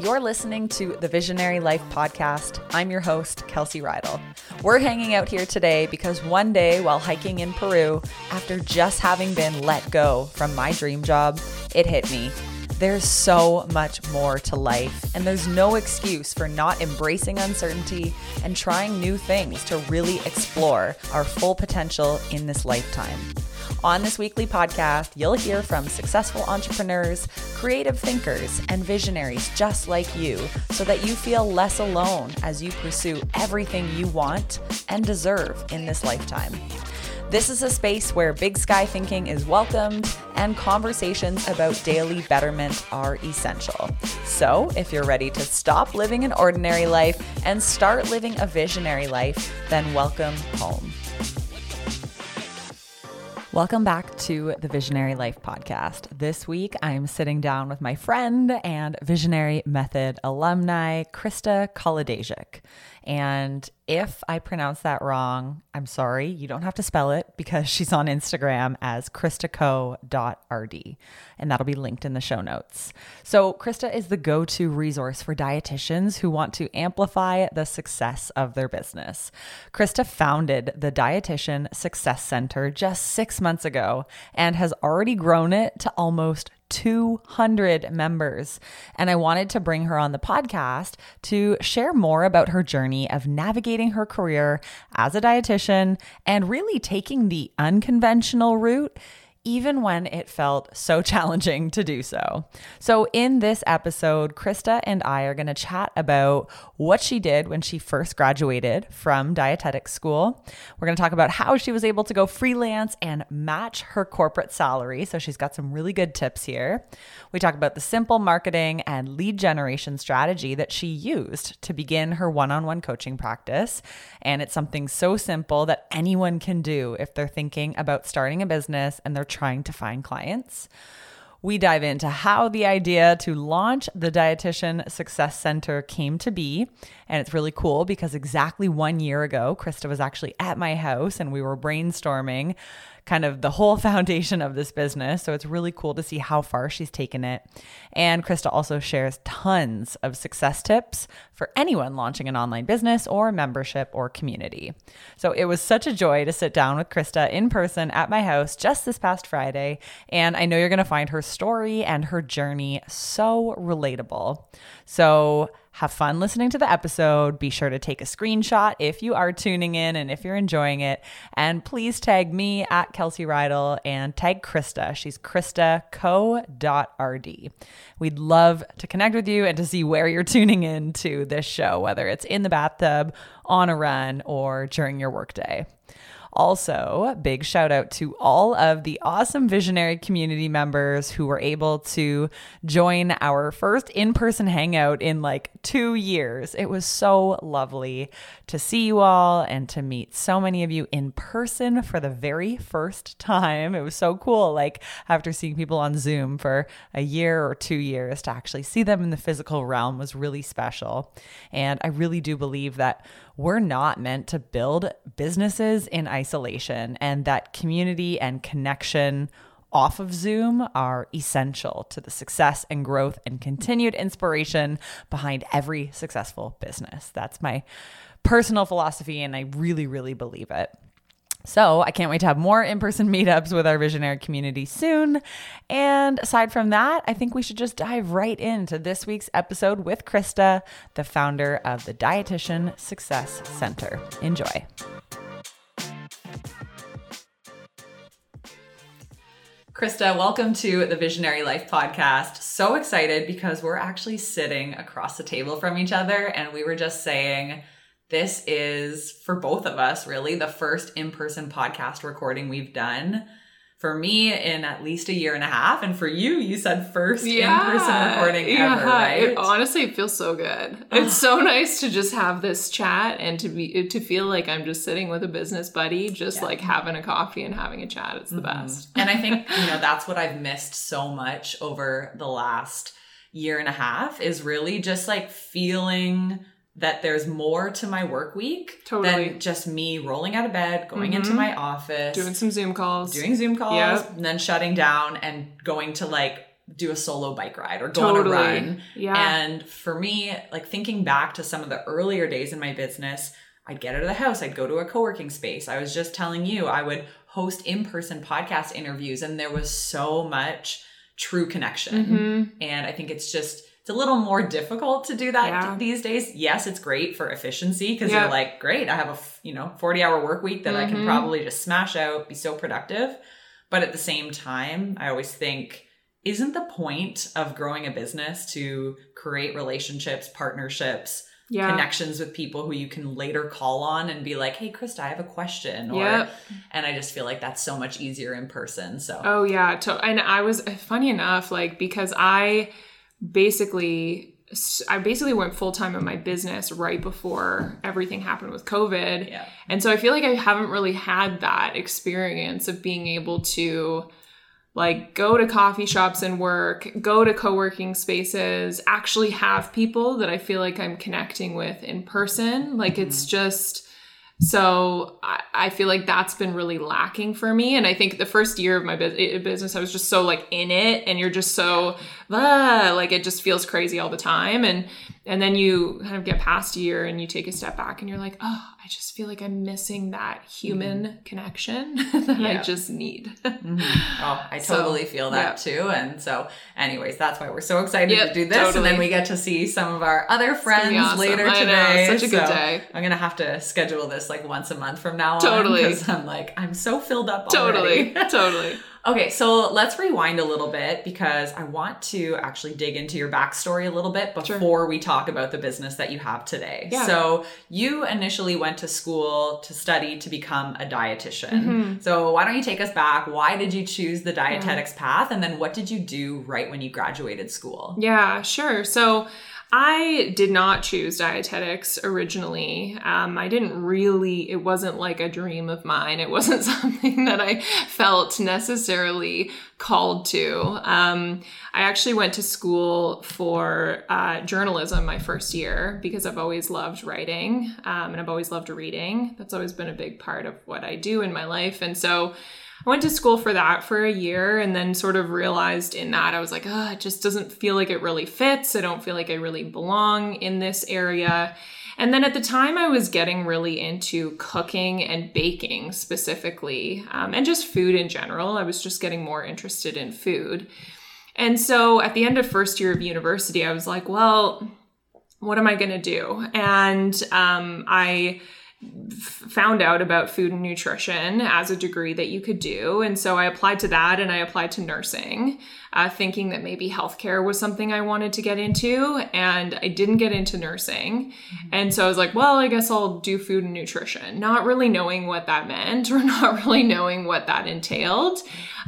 You're listening to the Visionary Life Podcast. I'm your host, Kelsey Rydell. We're hanging out here today because one day while hiking in Peru, after just having been let go from my dream job, it hit me. There's so much more to life, and there's no excuse for not embracing uncertainty and trying new things to really explore our full potential in this lifetime. On this weekly podcast, you'll hear from successful entrepreneurs, creative thinkers, and visionaries just like you so that you feel less alone as you pursue everything you want and deserve in this lifetime. This is a space where big sky thinking is welcomed and conversations about daily betterment are essential. So, if you're ready to stop living an ordinary life and start living a visionary life, then welcome home. Welcome back to the Visionary Life podcast. This week, I'm sitting down with my friend and Visionary Method alumni, Krista Kolodejczyk. And if I pronounce that wrong, I'm sorry. You don't have to spell it because she's on Instagram as kristaco.rd, and that'll be linked in the show notes. So, Krista is the go to resource for dietitians who want to amplify the success of their business. Krista founded the Dietitian Success Center just six months ago and has already grown it to almost 200 members. And I wanted to bring her on the podcast to share more about her journey of navigating her career as a dietitian and really taking the unconventional route even when it felt so challenging to do so. So, in this episode, Krista and I are going to chat about what she did when she first graduated from dietetic school. We're going to talk about how she was able to go freelance and match her corporate salary. So, she's got some really good tips here. We talk about the simple marketing and lead generation strategy that she used to begin her one on one coaching practice. And it's something so simple that anyone can do if they're thinking about starting a business and they're trying to find clients. We dive into how the idea to launch the Dietitian Success Center came to be. And it's really cool because exactly one year ago, Krista was actually at my house and we were brainstorming kind of the whole foundation of this business. So it's really cool to see how far she's taken it. And Krista also shares tons of success tips for anyone launching an online business or membership or community. So it was such a joy to sit down with Krista in person at my house just this past Friday. And I know you're going to find her story and her journey so relatable. So have fun listening to the episode. Be sure to take a screenshot if you are tuning in and if you're enjoying it. And please tag me at Kelsey Rydell and tag Krista. She's KristaCo.rd. We'd love to connect with you and to see where you're tuning in to this show, whether it's in the bathtub, on a run, or during your workday. Also, big shout out to all of the awesome visionary community members who were able to join our first in person hangout in like two years. It was so lovely to see you all and to meet so many of you in person for the very first time. It was so cool. Like, after seeing people on Zoom for a year or two years, to actually see them in the physical realm was really special. And I really do believe that we're not meant to build businesses in isolation, and that community and connection off of Zoom are essential to the success and growth and continued inspiration behind every successful business. That's my personal philosophy, and I really, really believe it. So I can't wait to have more in person meetups with our visionary community soon. And aside from that, I think we should just dive right into this week's episode with Krista, the founder of the Dietitian Success Center. Enjoy. Krista, welcome to the Visionary Life podcast. So excited because we're actually sitting across the table from each other and we were just saying, this is for both of us really the first in-person podcast recording we've done. For me in at least a year and a half and for you you said first yeah, in-person recording yeah, ever right? it, honestly it feels so good. It's so nice to just have this chat and to be to feel like i'm just sitting with a business buddy just yeah. like having a coffee and having a chat. It's the mm-hmm. best. And i think you know that's what i've missed so much over the last year and a half is really just like feeling that there's more to my work week totally. than just me rolling out of bed, going mm-hmm. into my office, doing some Zoom calls, doing Zoom calls, yep. and then shutting down and going to like do a solo bike ride or go totally. on a run. Yeah. And for me, like thinking back to some of the earlier days in my business, I'd get out of the house, I'd go to a co working space. I was just telling you, I would host in person podcast interviews, and there was so much true connection. Mm-hmm. And I think it's just, it's a little more difficult to do that yeah. these days. Yes, it's great for efficiency because you're like, great, I have a you know 40 hour work week that mm-hmm. I can mm-hmm. probably just smash out, be so productive. But at the same time, I always think, isn't the point of growing a business to create relationships, partnerships, yeah. connections with people who you can later call on and be like, "Hey, Krista, I have a question." Or, yep. and I just feel like that's so much easier in person. So, oh yeah, to, and I was funny enough, like because I basically I basically went full time in my business right before everything happened with COVID. Yeah. And so I feel like I haven't really had that experience of being able to like go to coffee shops and work, go to co-working spaces, actually have people that I feel like I'm connecting with in person. Like mm-hmm. it's just so I, I, feel like that's been really lacking for me. And I think the first year of my business, I was just so like in it and you're just so, ah, like it just feels crazy all the time. And, and then you kind of get past a year and you take a step back and you're like, oh, just feel like I'm missing that human mm-hmm. connection that yeah. I just need. mm-hmm. Oh, I totally so, feel that yeah. too. And so, anyways, that's why we're so excited yep, to do this. Totally. And then we get to see some of our other friends awesome. later I today. Know, such a good day. I'm gonna have to schedule this like once a month from now on. Totally. Because I'm like, I'm so filled up. Already. Totally. Totally. Okay, so let's rewind a little bit because I want to actually dig into your backstory a little bit before sure. we talk about the business that you have today. Yeah. So, you initially went to school to study to become a dietitian. Mm-hmm. So, why don't you take us back? Why did you choose the dietetics yeah. path? And then, what did you do right when you graduated school? Yeah, sure. So, I did not choose dietetics originally. Um, I didn't really, it wasn't like a dream of mine. It wasn't something that I felt necessarily called to. Um, I actually went to school for uh, journalism my first year because I've always loved writing um, and I've always loved reading. That's always been a big part of what I do in my life. And so, I went to school for that for a year and then sort of realized in that I was like, oh, it just doesn't feel like it really fits. I don't feel like I really belong in this area. And then at the time, I was getting really into cooking and baking specifically, um, and just food in general. I was just getting more interested in food. And so at the end of first year of university, I was like, well, what am I going to do? And um, I found out about food and nutrition as a degree that you could do. And so I applied to that and I applied to nursing uh, thinking that maybe healthcare was something I wanted to get into, and I didn't get into nursing. Mm-hmm. And so I was like, well, I guess I'll do food and nutrition, not really knowing what that meant or not really knowing what that entailed.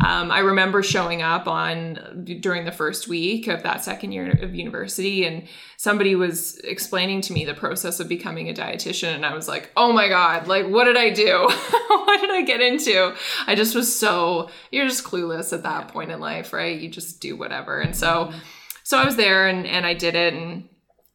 Um, I remember showing up on during the first week of that second year of university, and somebody was explaining to me the process of becoming a dietitian, and I was like, oh my god, like what did I do? what did I get into? I just was so you're just clueless at that point in life, right? You just do whatever. And so, mm-hmm. so I was there and, and I did it. And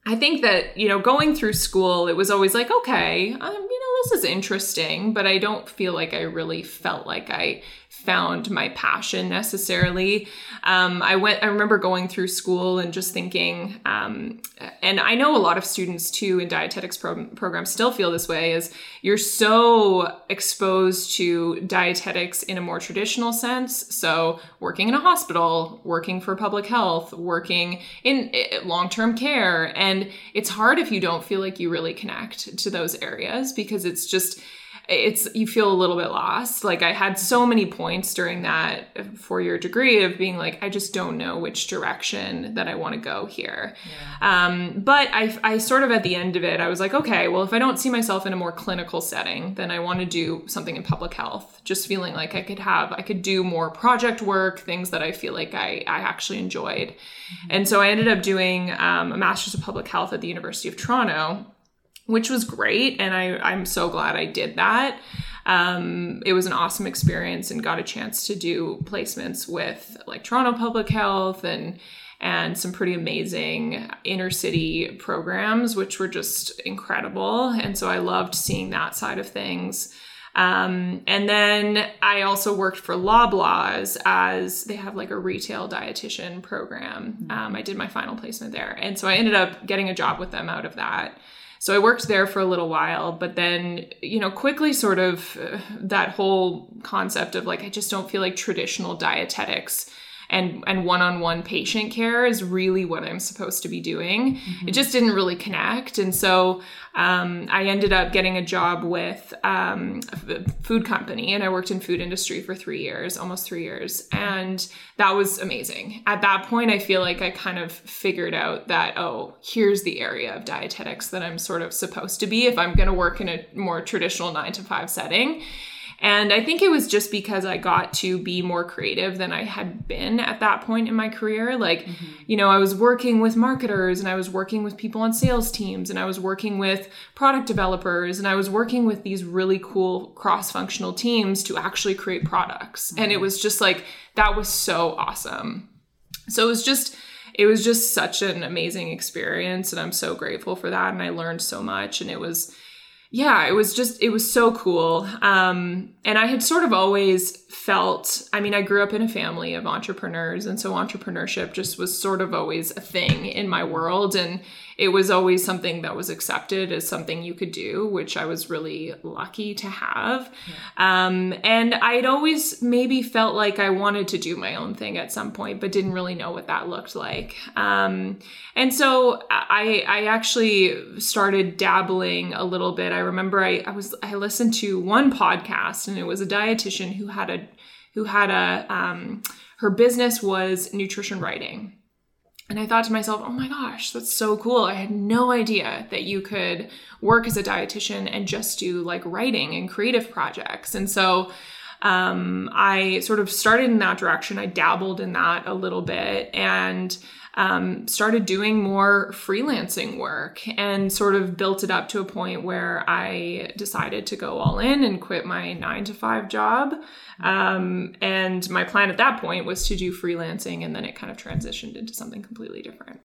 I think that, you know, going through school, it was always like, okay, um, you know, this is interesting, but I don't feel like I really felt like I found my passion necessarily. Um, I went, I remember going through school and just thinking, um, and I know a lot of students too in dietetics pro- programs still feel this way is you're so exposed to dietetics in a more traditional sense. So working in a hospital, working for public health, working in long-term care. And it's hard if you don't feel like you really connect to those areas because it's just, it's you feel a little bit lost. Like I had so many points during that four year degree of being like, I just don't know which direction that I want to go here. Yeah. Um, but I, I sort of at the end of it, I was like, okay, well, if I don't see myself in a more clinical setting, then I want to do something in public health. Just feeling like I could have, I could do more project work, things that I feel like I, I actually enjoyed. Mm-hmm. And so I ended up doing um, a master's of public health at the University of Toronto which was great. And I, I'm so glad I did that. Um, it was an awesome experience and got a chance to do placements with like Toronto Public Health and and some pretty amazing inner city programs, which were just incredible. And so I loved seeing that side of things. Um, and then I also worked for Loblaws as they have like a retail dietitian program. Um, I did my final placement there. And so I ended up getting a job with them out of that. So I worked there for a little while, but then, you know, quickly sort of uh, that whole concept of like, I just don't feel like traditional dietetics and and one-on-one patient care is really what I'm supposed to be doing. Mm-hmm. It just didn't really connect, and so um, I ended up getting a job with um, a food company, and I worked in food industry for three years, almost three years, and that was amazing. At that point, I feel like I kind of figured out that oh, here's the area of dietetics that I'm sort of supposed to be if I'm going to work in a more traditional nine to five setting. And I think it was just because I got to be more creative than I had been at that point in my career. Like, mm-hmm. you know, I was working with marketers and I was working with people on sales teams and I was working with product developers and I was working with these really cool cross functional teams to actually create products. Mm-hmm. And it mm-hmm. was just like, that was so awesome. So it was just, it was just such an amazing experience and I'm so grateful for that and I learned so much and it was yeah, it was just, it was so cool. Um, and I had sort of always felt, I mean, I grew up in a family of entrepreneurs. And so entrepreneurship just was sort of always a thing in my world. And it was always something that was accepted as something you could do, which I was really lucky to have. Yeah. Um, and I'd always maybe felt like I wanted to do my own thing at some point, but didn't really know what that looked like. Um, and so I, I actually started dabbling a little bit. I remember I, I was I listened to one podcast, and it was a dietitian who had a who had a um, her business was nutrition writing and I thought to myself, oh my gosh, that's so cool. I had no idea that you could work as a dietitian and just do like writing and creative projects. And so um, I sort of started in that direction. I dabbled in that a little bit and um, started doing more freelancing work and sort of built it up to a point where I decided to go all in and quit my nine to five job. Um, and my plan at that point was to do freelancing, and then it kind of transitioned into something completely different.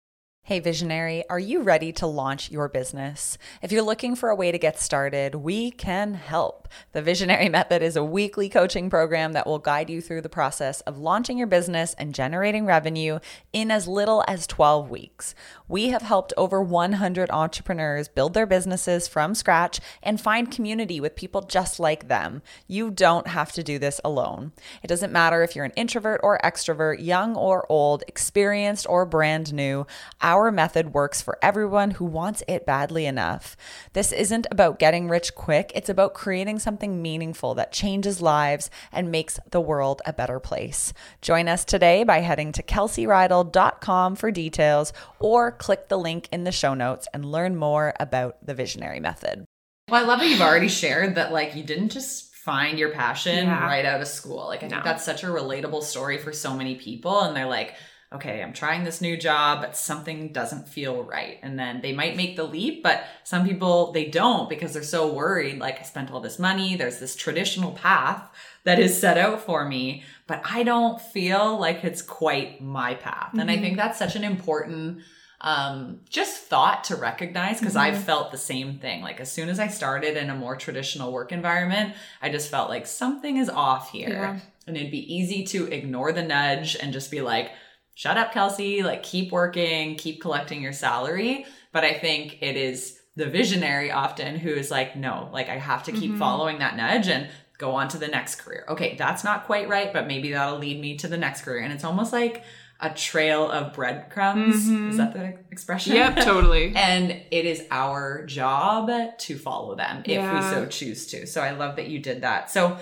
Hey, visionary, are you ready to launch your business? If you're looking for a way to get started, we can help. The Visionary Method is a weekly coaching program that will guide you through the process of launching your business and generating revenue in as little as 12 weeks. We have helped over 100 entrepreneurs build their businesses from scratch and find community with people just like them. You don't have to do this alone. It doesn't matter if you're an introvert or extrovert, young or old, experienced or brand new. Our method works for everyone who wants it badly enough. This isn't about getting rich quick, it's about creating something meaningful that changes lives and makes the world a better place. Join us today by heading to kelseyrydell.com for details or click the link in the show notes and learn more about the visionary method. Well, I love that you've already shared that like you didn't just find your passion yeah. right out of school. Like I think no. that's such a relatable story for so many people and they're like, okay, I'm trying this new job, but something doesn't feel right. And then they might make the leap, but some people they don't because they're so worried like I spent all this money, there's this traditional path that is set out for me, but I don't feel like it's quite my path. Mm-hmm. And I mm-hmm. think that's such an important um, just thought to recognize because mm-hmm. I've felt the same thing. Like as soon as I started in a more traditional work environment, I just felt like something is off here. Yeah. And it'd be easy to ignore the nudge and just be like, shut up, Kelsey, like keep working, keep collecting your salary. But I think it is the visionary often who is like, no, like I have to keep mm-hmm. following that nudge and go on to the next career. Okay, that's not quite right, but maybe that'll lead me to the next career. And it's almost like a trail of breadcrumbs. Mm-hmm. Is that the expression? Yep, totally. and it is our job to follow them if yeah. we so choose to. So I love that you did that. So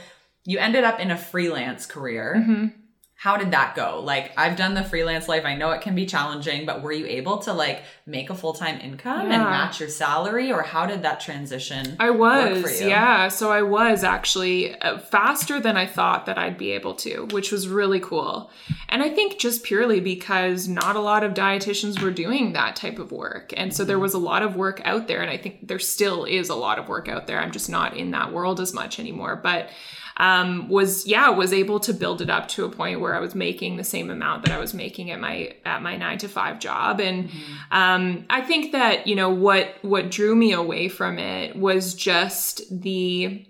you ended up in a freelance career. Mm-hmm how did that go? Like I've done the freelance life. I know it can be challenging, but were you able to like make a full-time income yeah. and match your salary or how did that transition I was. Yeah, so I was actually uh, faster than I thought that I'd be able to, which was really cool. And I think just purely because not a lot of dietitians were doing that type of work. And so there was a lot of work out there and I think there still is a lot of work out there. I'm just not in that world as much anymore, but um, was yeah was able to build it up to a point where I was making the same amount that I was making at my at my nine to five job, and mm-hmm. um, I think that you know what what drew me away from it was just the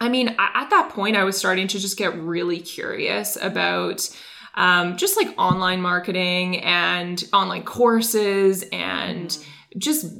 I mean, at that point, I was starting to just get really curious about um, just like online marketing and online courses and mm-hmm. just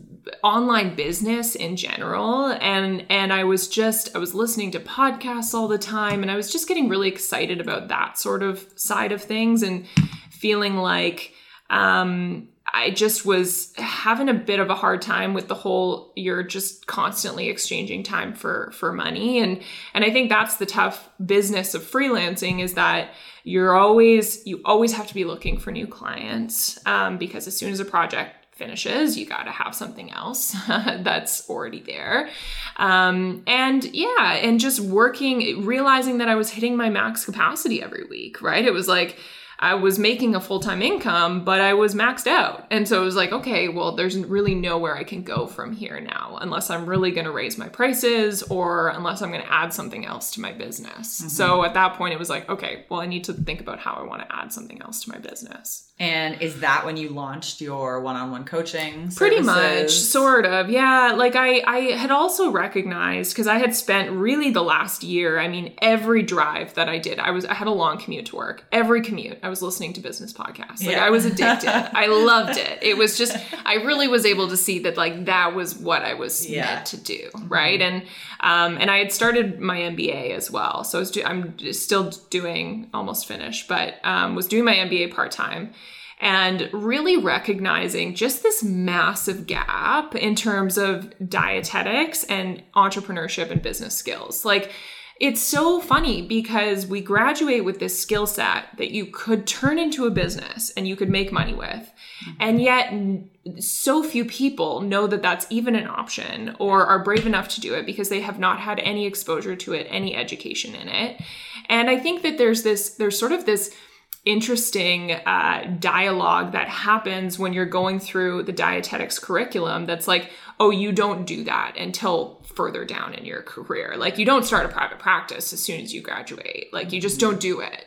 online business in general. And and I was just I was listening to podcasts all the time and I was just getting really excited about that sort of side of things and feeling like um I just was having a bit of a hard time with the whole you're just constantly exchanging time for for money. And and I think that's the tough business of freelancing is that you're always you always have to be looking for new clients um, because as soon as a project finishes, you got to have something else that's already there. Um, and yeah, and just working, realizing that I was hitting my max capacity every week, right? It was like, I was making a full time income, but I was maxed out. And so it was like, okay, well, there's really nowhere I can go from here now unless I'm really going to raise my prices or unless I'm going to add something else to my business. Mm-hmm. So at that point, it was like, okay, well, I need to think about how I want to add something else to my business. And is that when you launched your one-on-one coaching? Services? Pretty much, sort of. Yeah, like I I had also recognized cuz I had spent really the last year, I mean every drive that I did, I was I had a long commute to work. Every commute, I was listening to business podcasts. Like yeah. I was addicted. I loved it. It was just I really was able to see that like that was what I was yeah. meant to do, mm-hmm. right? And um and I had started my MBA as well. So I was do- I'm still doing almost finished, but um was doing my MBA part-time and really recognizing just this massive gap in terms of dietetics and entrepreneurship and business skills. Like, it's so funny because we graduate with this skill set that you could turn into a business and you could make money with. And yet, so few people know that that's even an option or are brave enough to do it because they have not had any exposure to it, any education in it. And I think that there's this, there's sort of this interesting uh, dialogue that happens when you're going through the dietetics curriculum that's like, oh, you don't do that until further down in your career. Like, you don't start a private practice as soon as you graduate. Like, you just don't do it.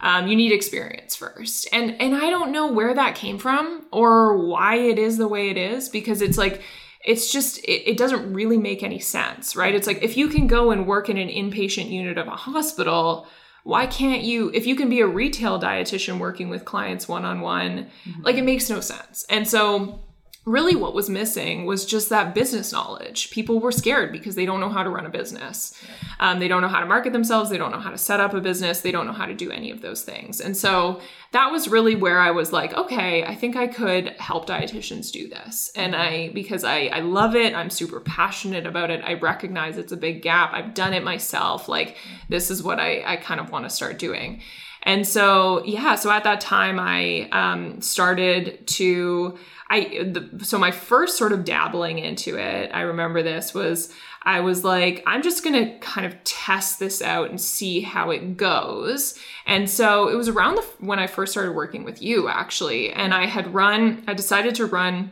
Um, you need experience first. And and I don't know where that came from or why it is the way it is because it's like it's just it, it, doesn't really make any sense right it's like if you can go and work in an inpatient unit of a hospital why can't you if you can be a retail dietitian working with clients one-on-one mm-hmm. like it makes no sense and so really what was missing was just that business knowledge. People were scared because they don't know how to run a business. Um, they don't know how to market themselves. They don't know how to set up a business. They don't know how to do any of those things. And so that was really where i was like okay i think i could help dietitians do this. And i because i i love it. I'm super passionate about it. I recognize it's a big gap. I've done it myself. Like this is what i i kind of want to start doing and so yeah so at that time i um, started to I the, so my first sort of dabbling into it, I remember this was I was like, I'm just gonna kind of test this out and see how it goes. And so it was around the when I first started working with you actually, and I had run, I decided to run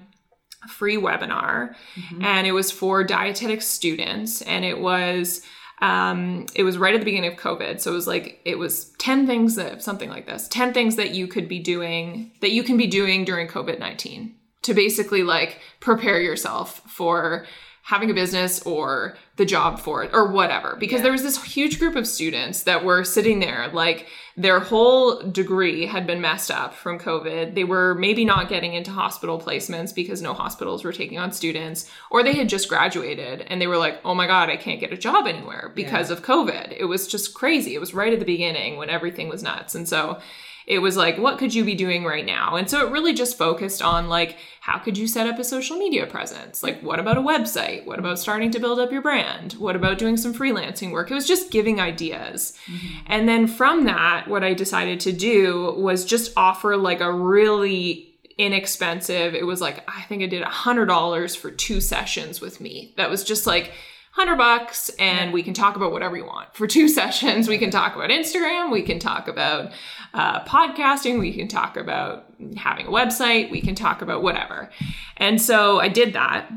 a free webinar, mm-hmm. and it was for dietetic students, and it was um, it was right at the beginning of COVID. So it was like, it was 10 things that, something like this, 10 things that you could be doing, that you can be doing during COVID 19 to basically like prepare yourself for having a business or the job for it or whatever. Because yeah. there was this huge group of students that were sitting there like their whole degree had been messed up from covid. They were maybe not getting into hospital placements because no hospitals were taking on students or they had just graduated and they were like oh my god i can't get a job anywhere because yeah. of covid. It was just crazy. It was right at the beginning when everything was nuts. And so it was like, what could you be doing right now? And so it really just focused on like, how could you set up a social media presence? Like, what about a website? What about starting to build up your brand? What about doing some freelancing work? It was just giving ideas. Mm-hmm. And then from that, what I decided to do was just offer like a really inexpensive, it was like, I think I did a hundred dollars for two sessions with me. That was just like, 100 bucks and we can talk about whatever you want. For two sessions, we can talk about Instagram, we can talk about uh, podcasting, we can talk about having a website, we can talk about whatever. And so I did that.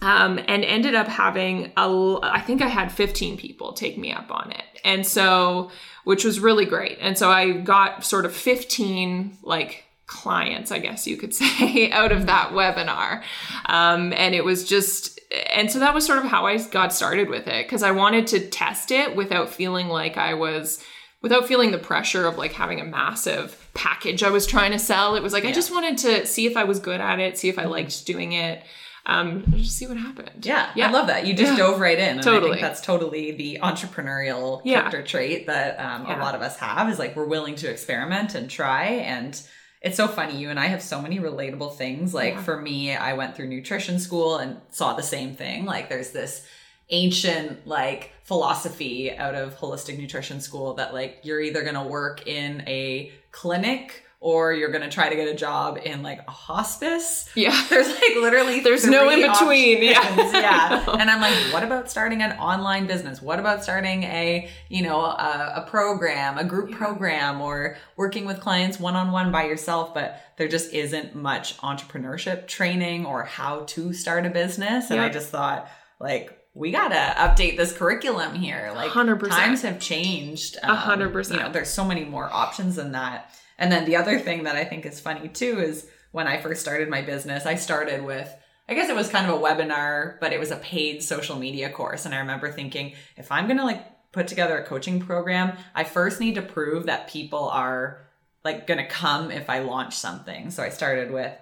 Um, and ended up having a, I think I had 15 people take me up on it. And so, which was really great. And so I got sort of 15 like clients, I guess you could say, out of that webinar. Um, and it was just, and so that was sort of how I got started with it because I wanted to test it without feeling like I was without feeling the pressure of like having a massive package I was trying to sell. It was like yeah. I just wanted to see if I was good at it, see if I mm-hmm. liked doing it. Um, just see what happened. Yeah, yeah, I love that. You just yeah. dove right in. totally. I think that's totally the entrepreneurial character trait that um, a lot of us have is like we're willing to experiment and try and it's so funny. You and I have so many relatable things. Like for me, I went through nutrition school and saw the same thing. Like there's this ancient like philosophy out of holistic nutrition school that like you're either going to work in a clinic or you're gonna try to get a job in like a hospice. Yeah. There's like literally there's no in between. Yeah. yeah. And I'm like, what about starting an online business? What about starting a, you know, a, a program, a group yeah. program or working with clients one on one by yourself? But there just isn't much entrepreneurship training or how to start a business. And I just thought, like, we gotta update this curriculum here. Like 100%. times have changed. Um, a hundred percent. You know, there's so many more options than that. And then the other thing that I think is funny too is when I first started my business, I started with I guess it was kind of a webinar, but it was a paid social media course. And I remember thinking, if I'm gonna like put together a coaching program, I first need to prove that people are like gonna come if I launch something. So I started with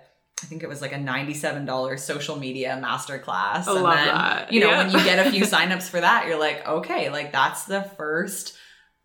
I think it was like a $97 social media masterclass. I and love then, that. you know, yeah. when you get a few signups for that, you're like, okay, like that's the first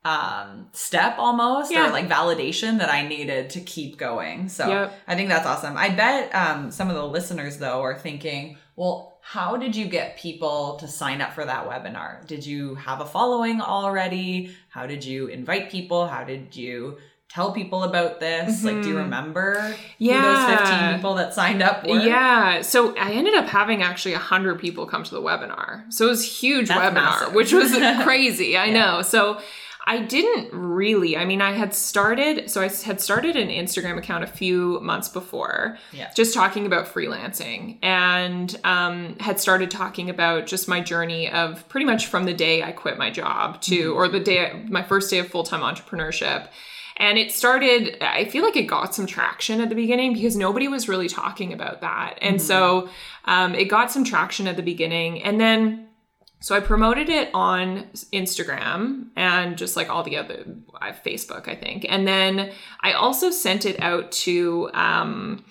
um step almost yeah. or like validation that I needed to keep going. So yep. I think that's awesome. I bet um some of the listeners though are thinking, well, how did you get people to sign up for that webinar? Did you have a following already? How did you invite people? How did you tell people about this? Mm-hmm. Like, do you mm-hmm. remember yeah. those 15 people that signed up were? Yeah. So I ended up having actually 100 people come to the webinar. So it was huge That's webinar, massive. which was crazy. I yeah. know. So I didn't really. I mean, I had started, so I had started an Instagram account a few months before, yeah. just talking about freelancing, and um, had started talking about just my journey of pretty much from the day I quit my job to, mm-hmm. or the day, my first day of full time entrepreneurship. And it started, I feel like it got some traction at the beginning because nobody was really talking about that. And mm-hmm. so um, it got some traction at the beginning. And then so I promoted it on Instagram and just like all the other uh, Facebook, I think. And then I also sent it out to um,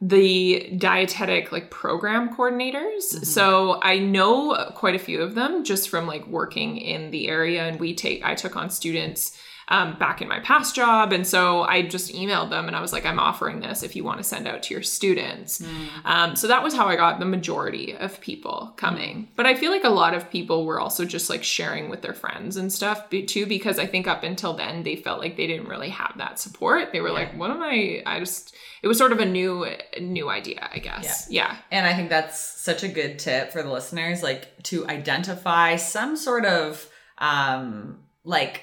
the dietetic like program coordinators. Mm-hmm. So I know quite a few of them just from like working in the area and we take I took on students um, back in my past job. And so I just emailed them and I was like, I'm offering this if you want to send out to your students. Mm. Um, so that was how I got the majority of people coming. But I feel like a lot of people were also just like sharing with their friends and stuff too, because I think up until then they felt like they didn't really have that support. They were yeah. like, what am I? I just, it was sort of a new, new idea, I guess. Yeah. yeah. And I think that's such a good tip for the listeners, like to identify some sort of, um, like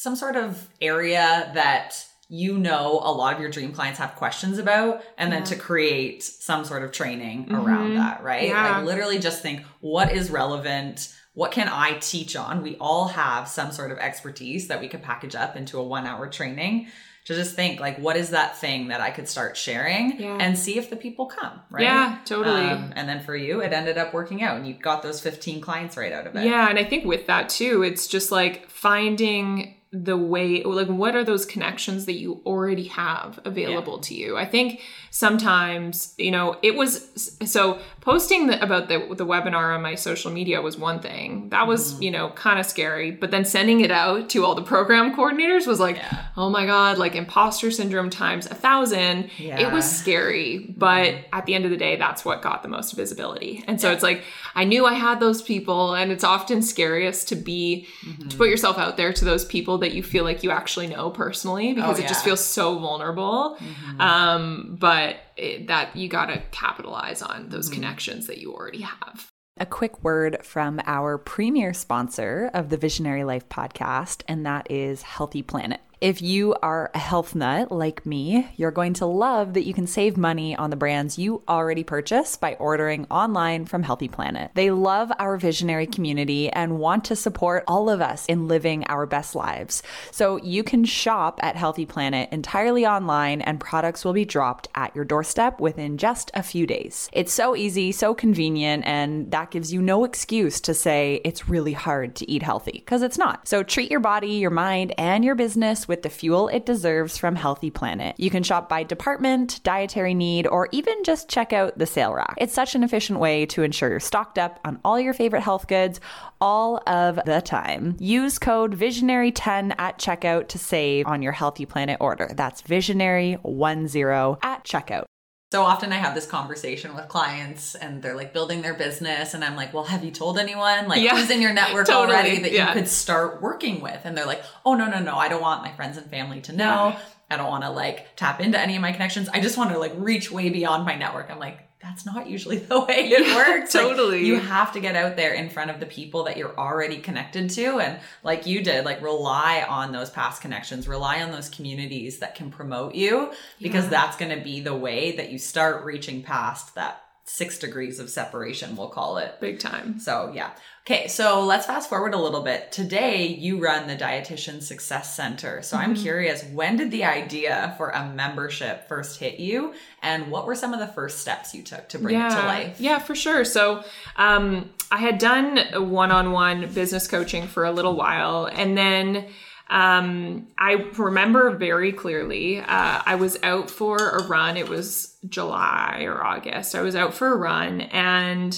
some sort of area that you know a lot of your dream clients have questions about and yeah. then to create some sort of training mm-hmm. around that right yeah. like literally just think what is relevant what can i teach on we all have some sort of expertise that we could package up into a one hour training to just think like what is that thing that i could start sharing yeah. and see if the people come right yeah totally um, and then for you it ended up working out and you got those 15 clients right out of it yeah and i think with that too it's just like finding the way like what are those connections that you already have available yeah. to you i think sometimes you know it was so posting the, about the the webinar on my social media was one thing that was mm-hmm. you know kind of scary but then sending it out to all the program coordinators was like yeah. oh my god like imposter syndrome times a thousand yeah. it was scary but mm-hmm. at the end of the day that's what got the most visibility and so it's like i knew i had those people and it's often scariest to be mm-hmm. to put yourself out there to those people that you feel like you actually know personally because oh, it just feels so vulnerable mm-hmm. um but it, that you got to capitalize on those mm-hmm. connections that you already have. A quick word from our premier sponsor of the Visionary Life podcast, and that is Healthy Planet. If you are a health nut like me, you're going to love that you can save money on the brands you already purchase by ordering online from Healthy Planet. They love our visionary community and want to support all of us in living our best lives. So you can shop at Healthy Planet entirely online and products will be dropped at your doorstep within just a few days. It's so easy, so convenient, and that gives you no excuse to say it's really hard to eat healthy because it's not. So treat your body, your mind, and your business with the fuel it deserves from Healthy Planet. You can shop by department, dietary need, or even just check out the sale rack. It's such an efficient way to ensure you're stocked up on all your favorite health goods all of the time. Use code Visionary10 at checkout to save on your Healthy Planet order. That's Visionary10 at checkout. So often I have this conversation with clients and they're like building their business and I'm like, well, have you told anyone? Like yeah. who's in your network totally. already that yeah. you could start working with? And they're like, oh, no, no, no. I don't want my friends and family to know. Yeah. I don't want to like tap into any of my connections. I just want to like reach way beyond my network. I'm like, that's not usually the way it yeah, works. totally. Like, you have to get out there in front of the people that you're already connected to. And like you did, like rely on those past connections, rely on those communities that can promote you because yeah. that's going to be the way that you start reaching past that six degrees of separation, we'll call it. Big time. So, yeah. Okay, so let's fast forward a little bit. Today, you run the Dietitian Success Center. So, mm-hmm. I'm curious, when did the idea for a membership first hit you? And what were some of the first steps you took to bring yeah, it to life? Yeah, for sure. So, um, I had done one on one business coaching for a little while. And then um, I remember very clearly, uh, I was out for a run. It was July or August. I was out for a run and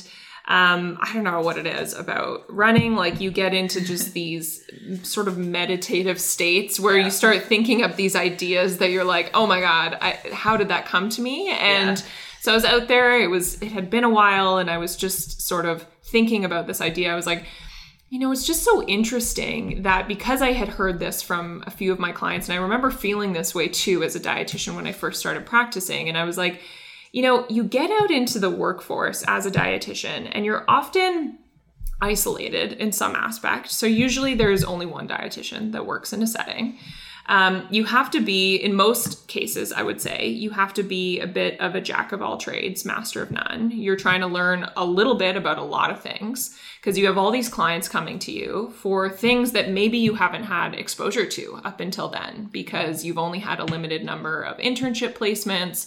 um, I don't know what it is about running. Like you get into just these sort of meditative states where yeah. you start thinking of these ideas that you're like, oh my God, I, how did that come to me? And yeah. so I was out there. It was, it had been a while and I was just sort of thinking about this idea. I was like, you know, it's just so interesting that because I had heard this from a few of my clients, and I remember feeling this way too as a dietitian when I first started practicing, and I was like, you know, you get out into the workforce as a dietitian, and you're often isolated in some aspect. So usually there's only one dietitian that works in a setting. Um, you have to be, in most cases, I would say, you have to be a bit of a jack of all trades, master of none. You're trying to learn a little bit about a lot of things because you have all these clients coming to you for things that maybe you haven't had exposure to up until then because you've only had a limited number of internship placements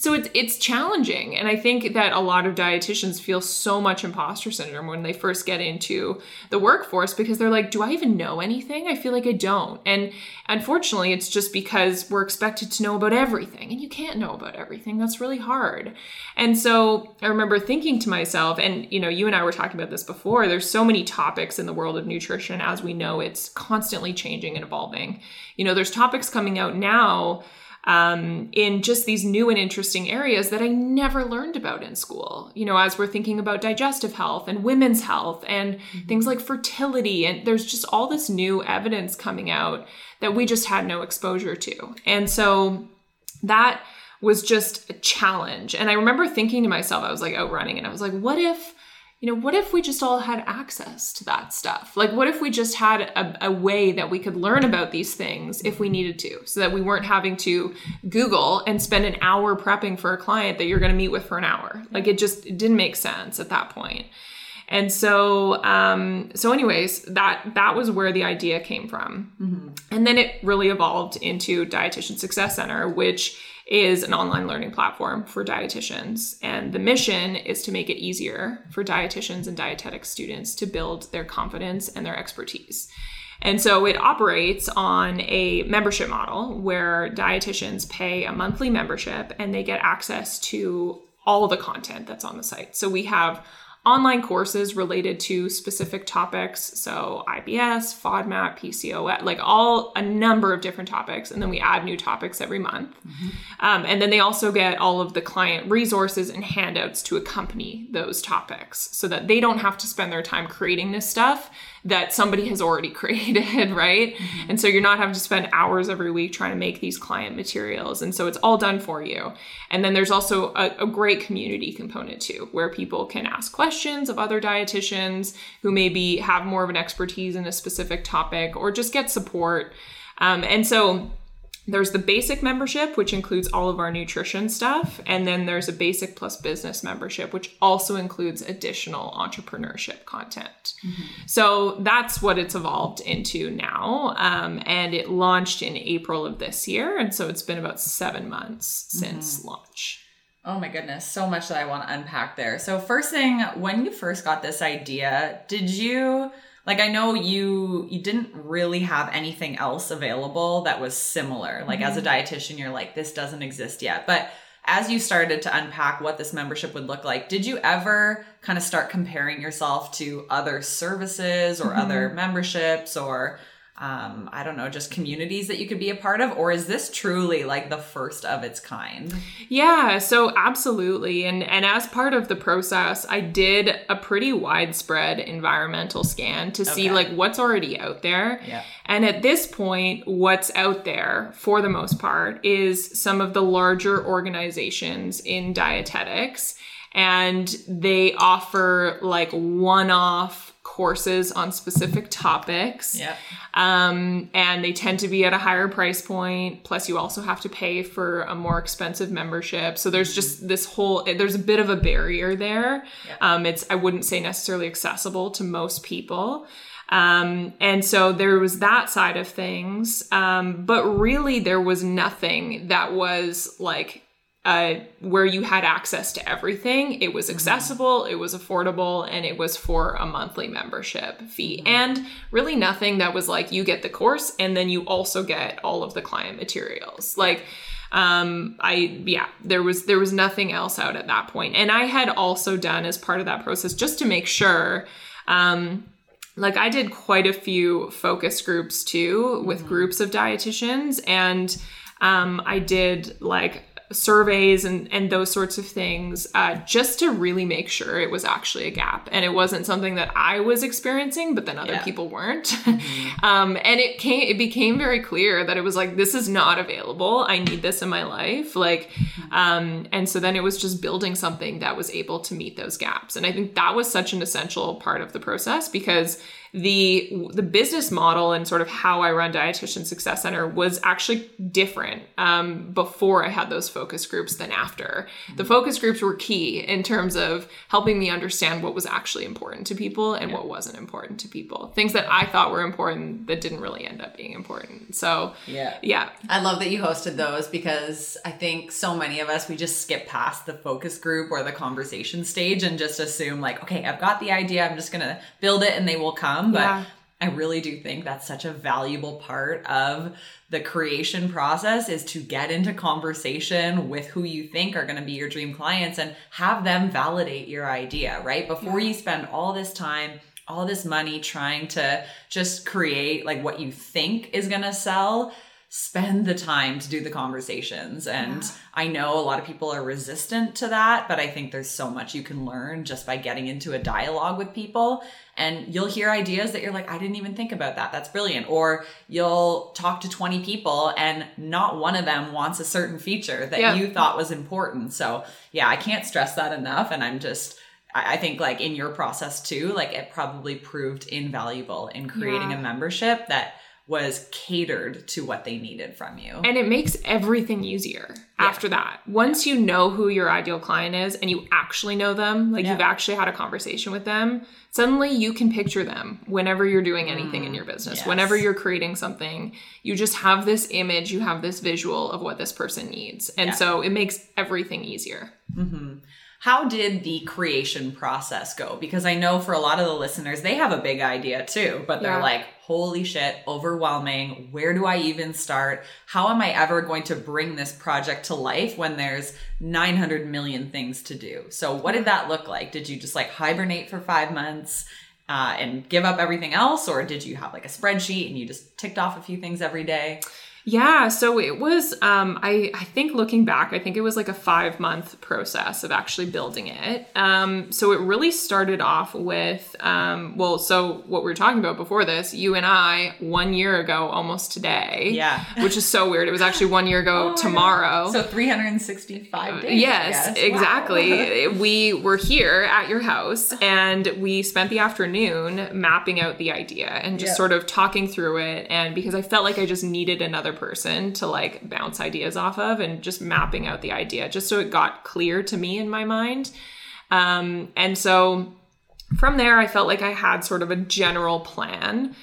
so it's it's challenging and i think that a lot of dietitians feel so much imposter syndrome when they first get into the workforce because they're like do i even know anything? I feel like i don't. And unfortunately it's just because we're expected to know about everything and you can't know about everything. That's really hard. And so i remember thinking to myself and you know you and i were talking about this before there's so many topics in the world of nutrition as we know it's constantly changing and evolving. You know there's topics coming out now um, in just these new and interesting areas that I never learned about in school. You know, as we're thinking about digestive health and women's health and mm-hmm. things like fertility, and there's just all this new evidence coming out that we just had no exposure to. And so that was just a challenge. And I remember thinking to myself, I was like out running and I was like, what if you know, what if we just all had access to that stuff? Like, what if we just had a, a, way that we could learn about these things if we needed to, so that we weren't having to Google and spend an hour prepping for a client that you're going to meet with for an hour? Like, it just it didn't make sense at that point. And so, um, so anyways, that that was where the idea came from, mm-hmm. and then it really evolved into Dietitian Success Center, which is an online learning platform for dietitians. And the mission is to make it easier for dietitians and dietetic students to build their confidence and their expertise. And so it operates on a membership model where dietitians pay a monthly membership and they get access to all the content that's on the site. So we have online courses related to specific topics. So IBS, FODMAP, PCOS, like all a number of different topics. And then we add new topics every month. Mm-hmm. Um, and then they also get all of the client resources and handouts to accompany those topics so that they don't have to spend their time creating this stuff that somebody has already created, right? Mm-hmm. And so you're not having to spend hours every week trying to make these client materials. And so it's all done for you. And then there's also a, a great community component too, where people can ask questions of other dietitians who maybe have more of an expertise in a specific topic or just get support. Um, and so there's the basic membership, which includes all of our nutrition stuff. And then there's a basic plus business membership, which also includes additional entrepreneurship content. Mm-hmm. So that's what it's evolved into now. Um, and it launched in April of this year. And so it's been about seven months since mm-hmm. launch. Oh my goodness, so much that I want to unpack there. So, first thing, when you first got this idea, did you like I know you you didn't really have anything else available that was similar. Like mm-hmm. as a mm-hmm. dietitian, you're like this doesn't exist yet. But as you started to unpack what this membership would look like, did you ever kind of start comparing yourself to other services or mm-hmm. other memberships or um, I don't know, just communities that you could be a part of? Or is this truly like the first of its kind? Yeah, so absolutely. And and as part of the process, I did a pretty widespread environmental scan to okay. see like what's already out there. Yeah. And at this point, what's out there for the most part is some of the larger organizations in dietetics and they offer like one-off courses on specific topics. Yeah. Um, and they tend to be at a higher price point. Plus, you also have to pay for a more expensive membership. So there's just this whole there's a bit of a barrier there. Yeah. Um, it's I wouldn't say necessarily accessible to most people. Um, and so there was that side of things. Um, but really, there was nothing that was like uh, where you had access to everything. It was mm-hmm. accessible, it was affordable, and it was for a monthly membership fee. Mm-hmm. And really nothing that was like you get the course and then you also get all of the client materials. Like, um i yeah there was there was nothing else out at that point and i had also done as part of that process just to make sure um like I did quite a few focus groups too with mm-hmm. groups of dietitians and um, I did like surveys and and those sorts of things uh, just to really make sure it was actually a gap and it wasn't something that I was experiencing but then other yeah. people weren't mm-hmm. um, and it came it became very clear that it was like this is not available I need this in my life like mm-hmm. um, and so then it was just building something that was able to meet those gaps and I think that was such an essential part of the process because the the business model and sort of how I run Dietitian Success Center was actually different um, before I had those focus groups than after. The focus groups were key in terms of helping me understand what was actually important to people and yeah. what wasn't important to people. Things that I thought were important that didn't really end up being important. So yeah, yeah. I love that you hosted those because I think so many of us we just skip past the focus group or the conversation stage and just assume like, okay, I've got the idea, I'm just gonna build it and they will come but yeah. I really do think that's such a valuable part of the creation process is to get into conversation with who you think are going to be your dream clients and have them validate your idea, right? Before yeah. you spend all this time, all this money trying to just create like what you think is going to sell spend the time to do the conversations. And yeah. I know a lot of people are resistant to that, but I think there's so much you can learn just by getting into a dialogue with people. And you'll hear ideas that you're like, I didn't even think about that. That's brilliant. Or you'll talk to 20 people and not one of them wants a certain feature that yeah. you thought was important. So, yeah, I can't stress that enough. And I'm just, I think like in your process too, like it probably proved invaluable in creating yeah. a membership that was catered to what they needed from you. And it makes everything easier yeah. after that. Once you know who your ideal client is and you actually know them, like yeah. you've actually had a conversation with them, suddenly you can picture them whenever you're doing anything mm, in your business. Yes. Whenever you're creating something, you just have this image, you have this visual of what this person needs. And yeah. so it makes everything easier. Mm-hmm. How did the creation process go? Because I know for a lot of the listeners, they have a big idea too, but they're yeah. like, holy shit, overwhelming. Where do I even start? How am I ever going to bring this project to life when there's 900 million things to do? So, what did that look like? Did you just like hibernate for five months? Uh, and give up everything else, or did you have like a spreadsheet and you just ticked off a few things every day? Yeah, so it was um I I think looking back, I think it was like a 5 month process of actually building it. Um so it really started off with um well, so what we were talking about before this, you and I 1 year ago almost today. Yeah. Which is so weird. It was actually 1 year ago oh tomorrow. So 365 days. Yes, exactly. Wow. we were here at your house and we spent the afternoon mapping out the idea and just yep. sort of talking through it and because I felt like I just needed another another person to like bounce ideas off of and just mapping out the idea just so it got clear to me in my mind. Um, and so from there, I felt like I had sort of a general plan.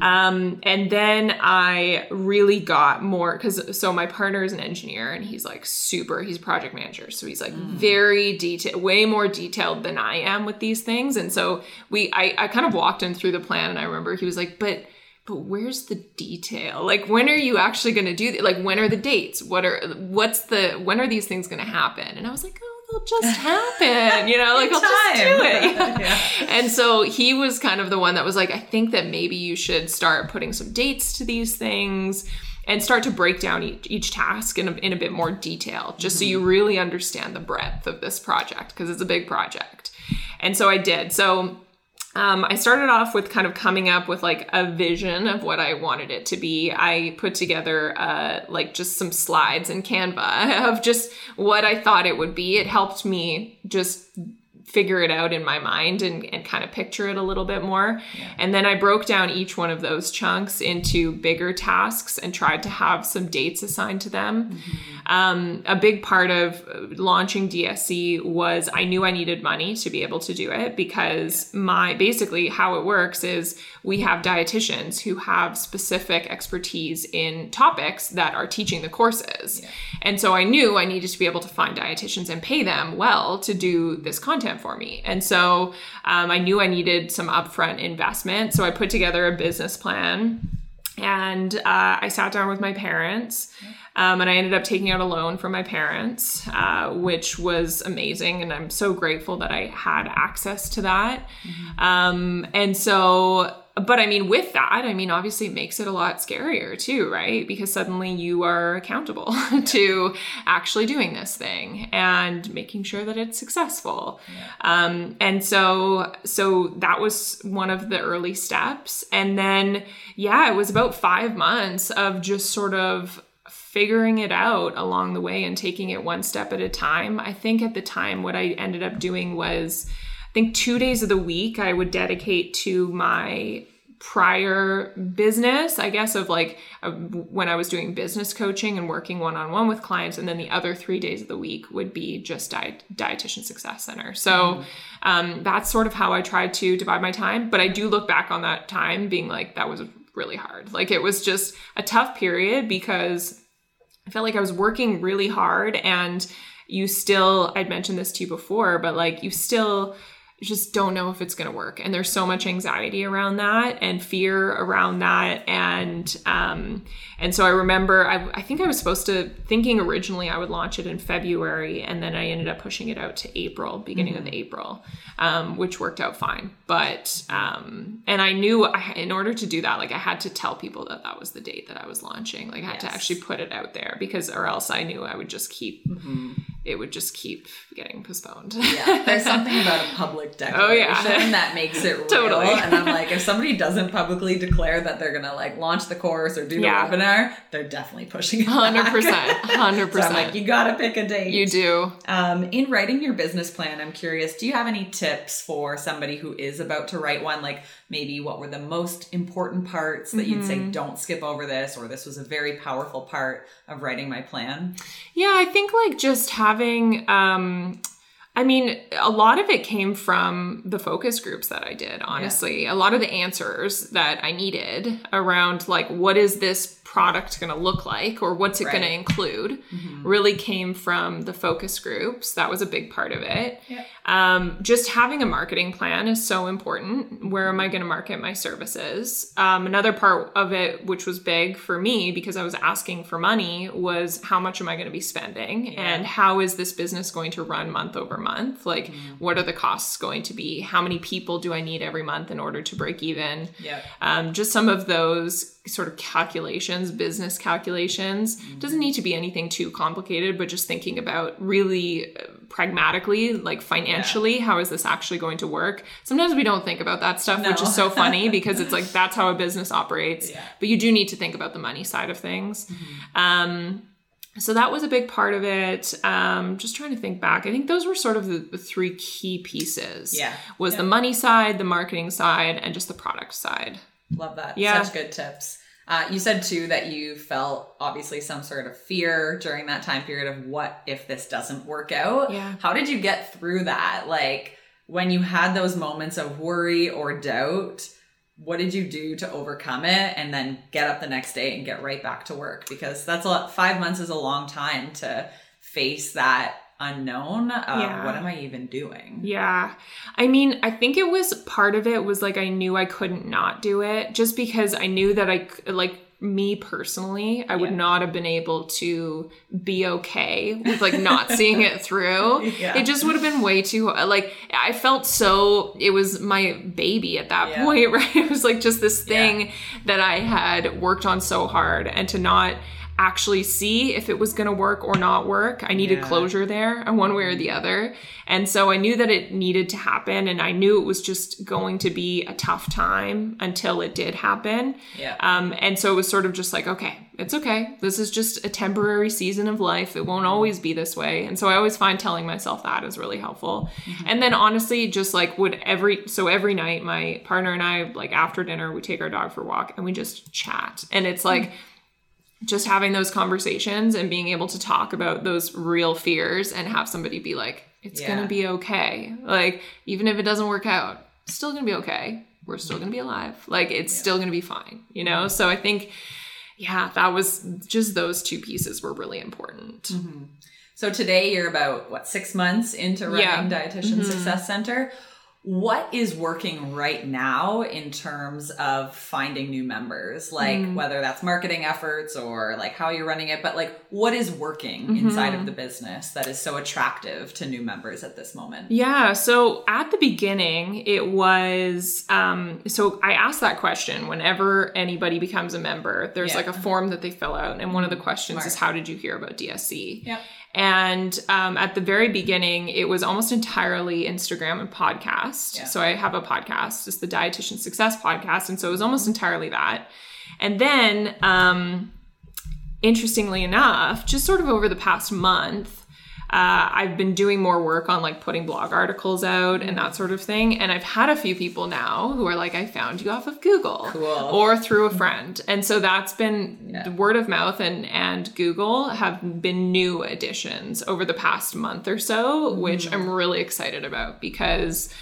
Um, and then I really got more because so my partner is an engineer and he's like super, he's project manager. So he's like mm. very detailed, way more detailed than I am with these things. And so we, I, I kind of walked him through the plan and I remember he was like, but but where's the detail? Like when are you actually going to do th- like when are the dates? What are what's the when are these things going to happen? And i was like oh they'll just happen you know like i'll just do it. Yeah. and so he was kind of the one that was like i think that maybe you should start putting some dates to these things and start to break down each, each task in a, in a bit more detail just mm-hmm. so you really understand the breadth of this project because it's a big project. And so i did. So um, I started off with kind of coming up with like a vision of what I wanted it to be. I put together uh, like just some slides in Canva of just what I thought it would be. It helped me just figure it out in my mind and, and kind of picture it a little bit more. Yeah. And then I broke down each one of those chunks into bigger tasks and tried to have some dates assigned to them. Mm-hmm. Um, a big part of launching DSC was I knew I needed money to be able to do it because my basically how it works is we have dietitians who have specific expertise in topics that are teaching the courses. Yeah. And so I knew I needed to be able to find dietitians and pay them well to do this content for me. And so um, I knew I needed some upfront investment. So I put together a business plan and uh, I sat down with my parents. Um, and I ended up taking out a loan from my parents, uh, which was amazing. And I'm so grateful that I had access to that. Mm-hmm. Um, and so but I mean, with that, I mean, obviously it makes it a lot scarier too, right? Because suddenly you are accountable to actually doing this thing and making sure that it's successful. Yeah. Um, and so, so that was one of the early steps. And then, yeah, it was about five months of just sort of figuring it out along the way and taking it one step at a time. I think at the time, what I ended up doing was, think two days of the week I would dedicate to my prior business, I guess, of like uh, when I was doing business coaching and working one on one with clients. And then the other three days of the week would be just diet, Dietitian Success Center. So mm. um, that's sort of how I tried to divide my time. But I do look back on that time being like, that was really hard. Like it was just a tough period because I felt like I was working really hard and you still, I'd mentioned this to you before, but like you still, just don't know if it's going to work and there's so much anxiety around that and fear around that and um and so i remember I, I think i was supposed to thinking originally i would launch it in february and then i ended up pushing it out to april beginning mm-hmm. of april um, which worked out fine but um and i knew I, in order to do that like i had to tell people that that was the date that i was launching like i had yes. to actually put it out there because or else i knew i would just keep mm-hmm it would just keep getting postponed. yeah, there's something about a public declaration oh, yeah. that makes it real. Totally. And I'm like, if somebody doesn't publicly declare that they're gonna like launch the course or do yeah. the webinar, they're definitely pushing it. Hundred percent, hundred percent. Like you gotta pick a date. You do. Um, in writing your business plan, I'm curious. Do you have any tips for somebody who is about to write one? Like maybe what were the most important parts that mm-hmm. you'd say mm-hmm. don't skip over this, or this was a very powerful part of writing my plan? Yeah, I think like just having um I mean, a lot of it came from the focus groups that I did, honestly. Yeah. A lot of the answers that I needed around like what is this product going to look like or what's it right. going to include mm-hmm. really came from the focus groups. That was a big part of it. Yeah. Um, just having a marketing plan is so important. Where am I going to market my services? Um, another part of it, which was big for me because I was asking for money, was how much am I going to be spending yeah. and how is this business going to run month over month? Like, mm-hmm. what are the costs going to be? How many people do I need every month in order to break even? Yeah. Um, just some of those sort of calculations, business calculations. Mm-hmm. Doesn't need to be anything too complicated, but just thinking about really uh, pragmatically, like financially, yeah. how is this actually going to work? Sometimes we don't think about that stuff, no. which is so funny because it's like that's how a business operates. Yeah. But you do need to think about the money side of things. Mm-hmm. Um, so that was a big part of it um, just trying to think back i think those were sort of the, the three key pieces yeah was yeah. the money side the marketing side and just the product side love that. Yeah. Such good tips. Uh, you said too that you felt obviously some sort of fear during that time period of what if this doesn't work out. Yeah. How did you get through that? Like when you had those moments of worry or doubt what did you do to overcome it and then get up the next day and get right back to work? Because that's a lot, five months is a long time to face that unknown of yeah. what am i even doing yeah i mean i think it was part of it was like i knew i couldn't not do it just because i knew that i like me personally, I would not have been able to be okay with like not seeing it through. Yeah. It just would have been way too uh, like I felt so it was my baby at that yeah. point, right? It was like just this thing that I had worked on so hard and to not actually see if it was going to work or not work. I needed yeah. closure there, one way or the other. And so I knew that it needed to happen and I knew it was just going to be a tough time until it did happen. Yeah. Um, and so it was sort of just like, okay, it's okay. This is just a temporary season of life. It won't always be this way. And so I always find telling myself that is really helpful. Mm-hmm. And then honestly, just like would every, so every night my partner and I, like after dinner, we take our dog for a walk and we just chat. And it's like, mm-hmm just having those conversations and being able to talk about those real fears and have somebody be like, it's yeah. gonna be okay. Like, even if it doesn't work out, still gonna be okay. We're still gonna be alive. Like, it's yeah. still gonna be fine, you know? So I think, yeah, that was just those two pieces were really important. Mm-hmm. So today you're about what, six months into running yeah. Dietitian mm-hmm. Success Center what is working right now in terms of finding new members like mm. whether that's marketing efforts or like how you're running it but like what is working mm-hmm. inside of the business that is so attractive to new members at this moment yeah so at the beginning it was um so i asked that question whenever anybody becomes a member there's yeah. like a form that they fill out and one of the questions Smart. is how did you hear about dsc yeah and um, at the very beginning, it was almost entirely Instagram and podcast. Yeah. So I have a podcast, it's the Dietitian Success Podcast. And so it was almost entirely that. And then, um, interestingly enough, just sort of over the past month, uh, I've been doing more work on like putting blog articles out and that sort of thing. And I've had a few people now who are like, I found you off of Google cool. or through a friend. And so that's been yeah. word of mouth and, and Google have been new additions over the past month or so, mm-hmm. which I'm really excited about because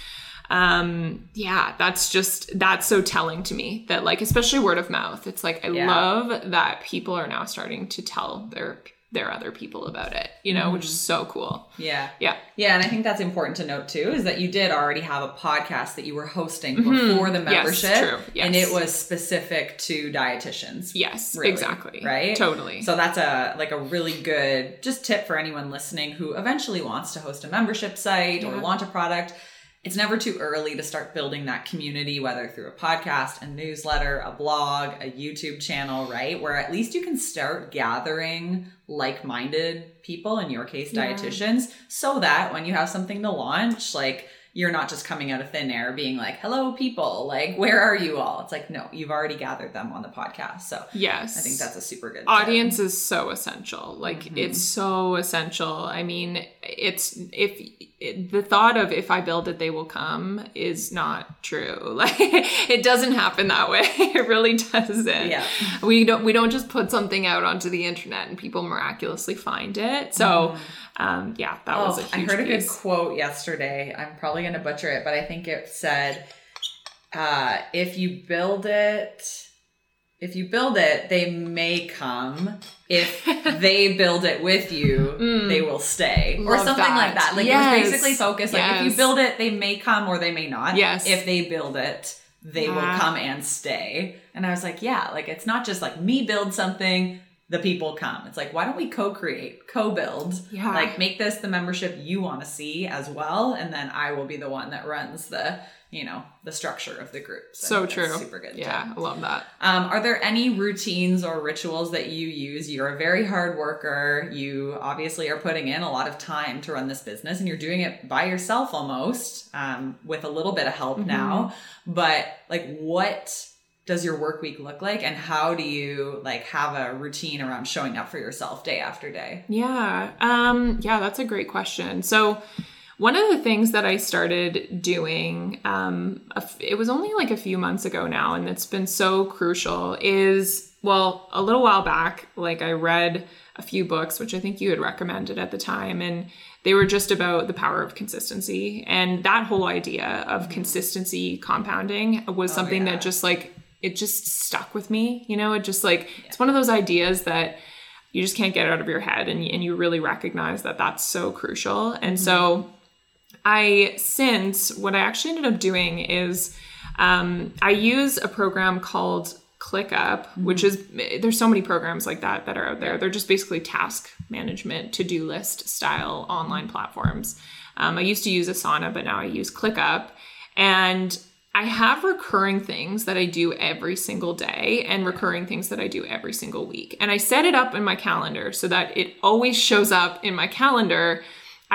um yeah that's just that's so telling to me that like especially word of mouth it's like i yeah. love that people are now starting to tell their there are other people about it, you know, mm which is mm-hmm. so cool. Yeah. Yeah. Yeah. And I think that's important to note too, is that you did already have a podcast that you were hosting mm-hmm. before the membership. Yes, true. Yes. And it was specific to dietitians. Yes, really, exactly. Right? Totally. So that's a like a really good just tip for anyone listening who eventually wants to host a membership site yeah. or launch a product it's never too early to start building that community, whether through a podcast, a newsletter, a blog, a YouTube channel, right? Where at least you can start gathering like minded people, in your case, yeah. dietitians, so that when you have something to launch, like you're not just coming out of thin air being like, hello, people, like, where are you all? It's like, no, you've already gathered them on the podcast. So, yes, I think that's a super good audience tip. is so essential. Like, mm-hmm. it's so essential. I mean, it's if it, the thought of if I build it, they will come is not true. Like, it doesn't happen that way. it really doesn't. Yeah. We don't, we don't just put something out onto the internet and people miraculously find it. So, mm um, yeah, that oh, was a huge I heard piece. a good quote yesterday. I'm probably going to butcher it, but I think it said, uh, if you build it, if you build it, they may come. If they build it with you, mm. they will stay. Or something that. like that. Like yes. it was basically focused like yes. if you build it, they may come or they may not. Yes. If they build it, they will come and stay. And I was like, yeah, like it's not just like me build something, the people come. It's like, why don't we co-create, co-build? Yeah. Like make this the membership you want to see as well. And then I will be the one that runs the, you know, the structure of the group. So, so true. Super good. Yeah, I love that. Um, are there any routines or rituals that you use? You're a very hard worker. You obviously are putting in a lot of time to run this business and you're doing it by yourself almost, um, with a little bit of help mm-hmm. now. But like what does your work week look like and how do you like have a routine around showing up for yourself day after day yeah um yeah that's a great question so one of the things that I started doing, um, it was only like a few months ago now, and it's been so crucial, is well, a little while back, like I read a few books, which I think you had recommended at the time, and they were just about the power of consistency. And that whole idea of mm-hmm. consistency compounding was oh, something yeah. that just like it just stuck with me. You know, it just like yeah. it's one of those ideas that you just can't get out of your head and, and you really recognize that that's so crucial. And mm-hmm. so I since what I actually ended up doing is um, I use a program called ClickUp, mm-hmm. which is there's so many programs like that that are out there. They're just basically task management, to do list style online platforms. Um, I used to use Asana, but now I use ClickUp, and I have recurring things that I do every single day and recurring things that I do every single week. And I set it up in my calendar so that it always shows up in my calendar.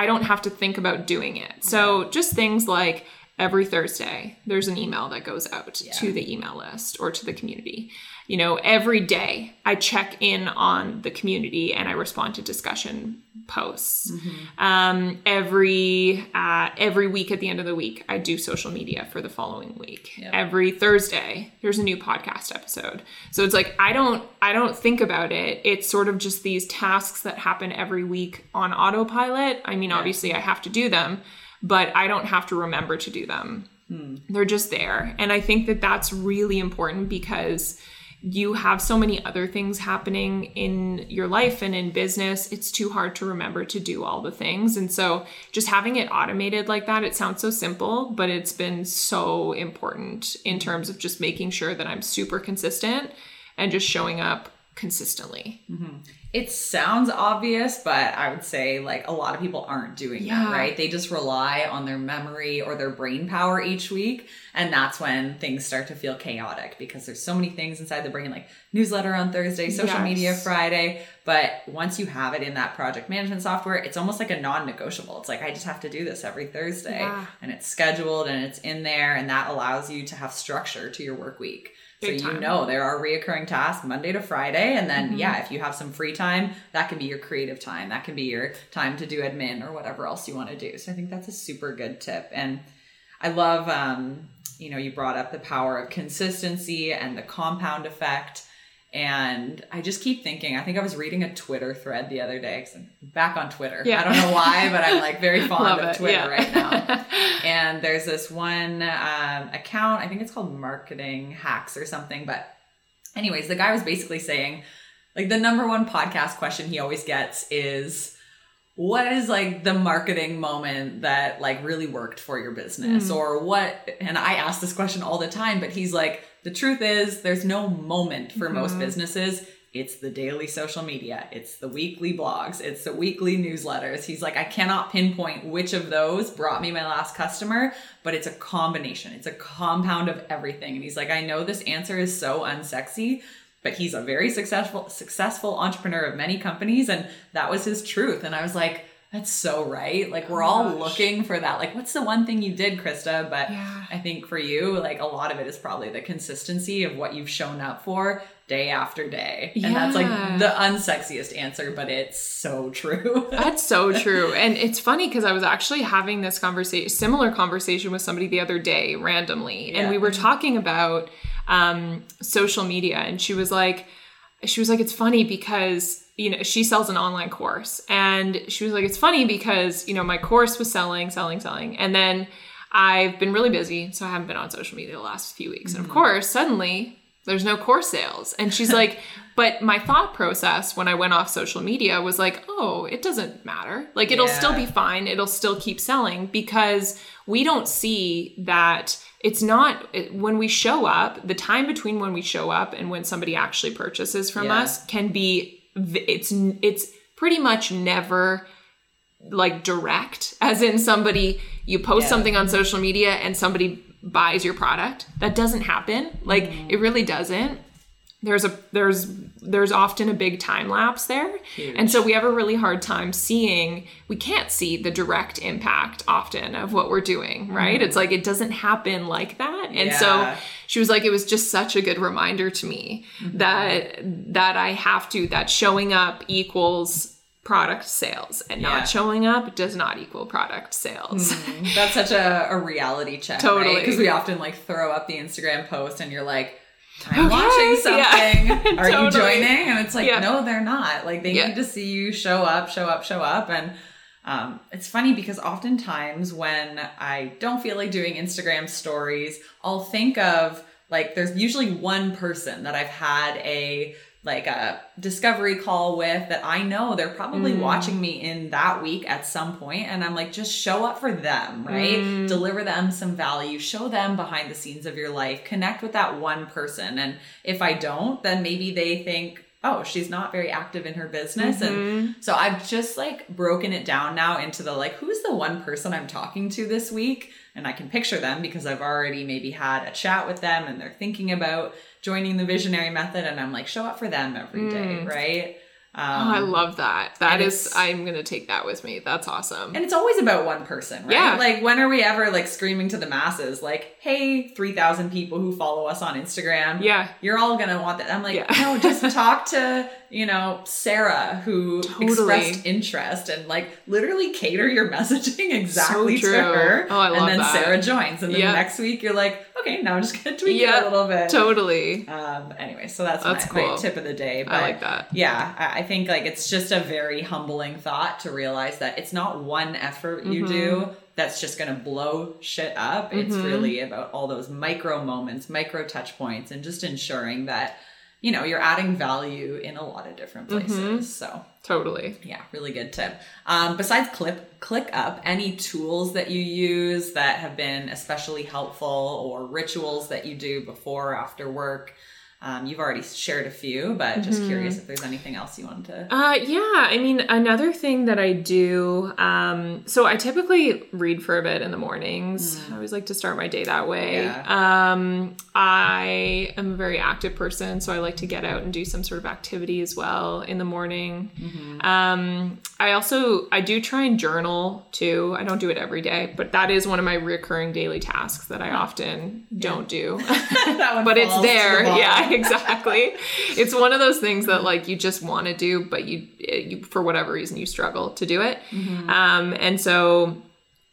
I don't have to think about doing it. So just things like every Thursday, there's an email that goes out yeah. to the email list or to the community you know, every day I check in on the community and I respond to discussion posts. Mm-hmm. Um, every uh, every week at the end of the week, I do social media for the following week. Yep. Every Thursday, there's a new podcast episode. So it's like I don't I don't think about it. It's sort of just these tasks that happen every week on autopilot. I mean, obviously I have to do them, but I don't have to remember to do them. Hmm. They're just there, and I think that that's really important because you have so many other things happening in your life and in business, it's too hard to remember to do all the things. And so, just having it automated like that, it sounds so simple, but it's been so important in terms of just making sure that I'm super consistent and just showing up consistently. Mm-hmm it sounds obvious, but I would say like a lot of people aren't doing yeah. that, right? They just rely on their memory or their brain power each week. And that's when things start to feel chaotic because there's so many things inside the brain, like newsletter on Thursday, social yes. media Friday. But once you have it in that project management software, it's almost like a non negotiable. It's like, I just have to do this every Thursday. Yeah. And it's scheduled and it's in there. And that allows you to have structure to your work week. Big so you know there are reoccurring tasks Monday to Friday. And then, mm-hmm. yeah, if you have some free time, that can be your creative time. That can be your time to do admin or whatever else you want to do. So I think that's a super good tip. And I love, um, you know, you brought up the power of consistency and the compound effect. And I just keep thinking, I think I was reading a Twitter thread the other day because I'm back on Twitter. Yeah. I don't know why, but I'm like very fond of Twitter yeah. right now. and there's this one um, account, I think it's called Marketing Hacks or something. But, anyways, the guy was basically saying, like, the number one podcast question he always gets is, what is like the marketing moment that like really worked for your business mm. or what and i ask this question all the time but he's like the truth is, there's no moment for mm-hmm. most businesses. It's the daily social media, it's the weekly blogs, it's the weekly newsletters. He's like, I cannot pinpoint which of those brought me my last customer, but it's a combination, it's a compound of everything. And he's like, I know this answer is so unsexy, but he's a very successful successful entrepreneur of many companies and that was his truth and i was like that's so right. Like we're oh all gosh. looking for that. Like what's the one thing you did, Krista? But yeah. I think for you, like a lot of it is probably the consistency of what you've shown up for day after day. And yeah. that's like the unsexiest answer, but it's so true. that's so true. And it's funny because I was actually having this conversation, similar conversation with somebody the other day randomly. Yeah. And we were talking about um, social media. And she was like, she was like, it's funny because you know, she sells an online course. And she was like, it's funny because, you know, my course was selling, selling, selling. And then I've been really busy. So I haven't been on social media the last few weeks. Mm-hmm. And of mm-hmm. course, suddenly there's no course sales. And she's like, but my thought process when I went off social media was like, oh, it doesn't matter. Like it'll yeah. still be fine. It'll still keep selling because we don't see that it's not when we show up, the time between when we show up and when somebody actually purchases from yeah. us can be it's it's pretty much never like direct as in somebody you post yeah. something on social media and somebody buys your product that doesn't happen like mm. it really doesn't there's a there's there's often a big time lapse there Huge. and so we have a really hard time seeing we can't see the direct impact often of what we're doing right mm. it's like it doesn't happen like that and yeah. so she was like it was just such a good reminder to me mm-hmm. that that i have to that showing up equals product sales and yeah. not showing up does not equal product sales. Mm, that's such a, a reality check. Totally. Because right? we often like throw up the Instagram post and you're like, I'm okay. watching something. Yeah. Are totally. you joining? And it's like, yeah. no, they're not. Like they yeah. need to see you show up, show up, show up. And um, it's funny because oftentimes when I don't feel like doing Instagram stories, I'll think of like there's usually one person that I've had a like a discovery call with that I know they're probably mm. watching me in that week at some point and I'm like just show up for them, right? Mm. Deliver them some value, show them behind the scenes of your life, connect with that one person and if I don't, then maybe they think oh, she's not very active in her business. Mm-hmm. And so I've just like broken it down now into the like, who's the one person I'm talking to this week? And I can picture them because I've already maybe had a chat with them and they're thinking about joining the visionary method and I'm like, show up for them every day, mm. right? Um, oh, I love that. That is, I'm gonna take that with me. That's awesome. And it's always about one person, right? Yeah. Like, when are we ever like screaming to the masses, like, "Hey, three thousand people who follow us on Instagram, yeah, you're all gonna want that." I'm like, yeah. no, just talk to you know, Sarah who totally. expressed interest and like literally cater your messaging exactly so to her. Oh, I love And then that. Sarah joins. And then yep. next week you're like, okay, now I'm just gonna tweak yep, it a little bit. Totally. Um anyway, so that's, that's my, cool. my, tip of the day. But I like that. Yeah, I, I, think like it's just a very humbling thought to realize that it's not one effort you mm-hmm. do that's just going to blow shit up. Mm-hmm. It's really about all those micro moments, micro touch points, and just ensuring that you know, you're adding value in a lot of different mm-hmm. places. Mm-hmm. So totally. Yeah, really good tip. Um, besides Clip ClickUp, any tools that you use that have been especially helpful or rituals that you do before or after work um, you've already shared a few, but just mm-hmm. curious if there's anything else you wanted to. Uh, yeah, I mean, another thing that I do. Um, so I typically read for a bit in the mornings. Mm. I always like to start my day that way. Yeah. Um, I am a very active person, so I like to get out and do some sort of activity as well in the morning. Mm-hmm. Um, I also I do try and journal too. I don't do it every day, but that is one of my recurring daily tasks that I often yeah. don't do. but it's there. The yeah exactly. It's one of those things that like you just want to do, but you, you for whatever reason you struggle to do it. Mm-hmm. Um, and so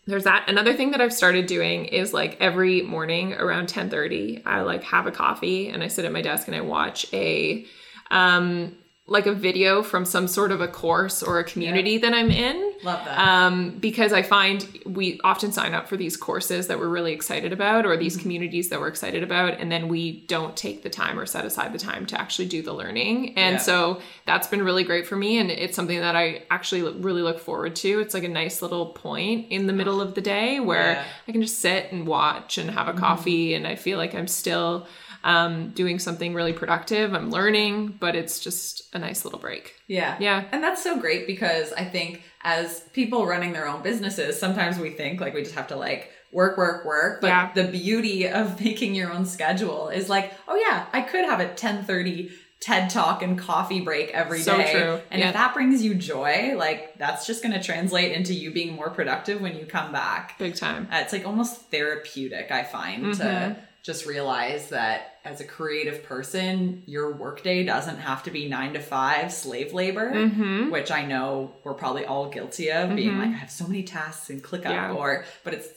there's that. Another thing that I've started doing is like every morning around 10:30, I like have a coffee and I sit at my desk and I watch a um like a video from some sort of a course or a community yeah. that I'm in. Love that. Um, because I find we often sign up for these courses that we're really excited about or these mm-hmm. communities that we're excited about, and then we don't take the time or set aside the time to actually do the learning. And yeah. so that's been really great for me. And it's something that I actually really look forward to. It's like a nice little point in the middle of the day where yeah. I can just sit and watch and have a mm-hmm. coffee, and I feel like I'm still um, doing something really productive. I'm learning, but it's just a nice little break. Yeah. Yeah. And that's so great because I think as people running their own businesses, sometimes we think like we just have to like work, work, work. But yeah. the beauty of making your own schedule is like, oh yeah, I could have a 1030 TED talk and coffee break every so day. True. And yeah. if that brings you joy, like that's just going to translate into you being more productive when you come back. Big time. Uh, it's like almost therapeutic, I find, mm-hmm. to just realize that as a creative person, your workday doesn't have to be nine to five slave labor, mm-hmm. which I know we're probably all guilty of mm-hmm. being like, I have so many tasks and ClickUp yeah. or, but it's